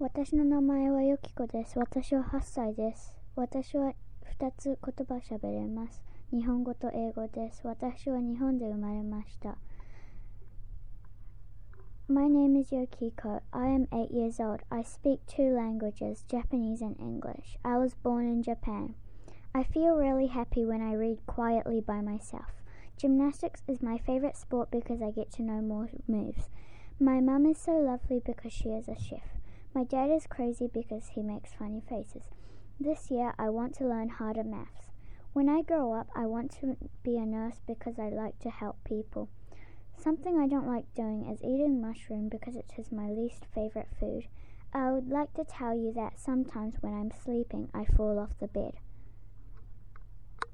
私の名前はヨキコです。私は8歳です。私は2つ言葉喋れます。日本語と英語です。私は日本で生まれました。My name is Yokiko. I am 8 years old. I speak two languages, Japanese and English. I was born in Japan. I feel really happy when I read quietly by myself. Gymnastics is my favorite sport because I get to know more moves. My mum is so lovely because she is a chef. My dad is crazy because he makes funny faces. This year I want to learn harder maths. When I grow up, I want to be a nurse because I like to help people. Something I don't like doing is eating mushroom because it is my least favorite food. I would like to tell you that sometimes when I'm sleeping, I fall off the bed.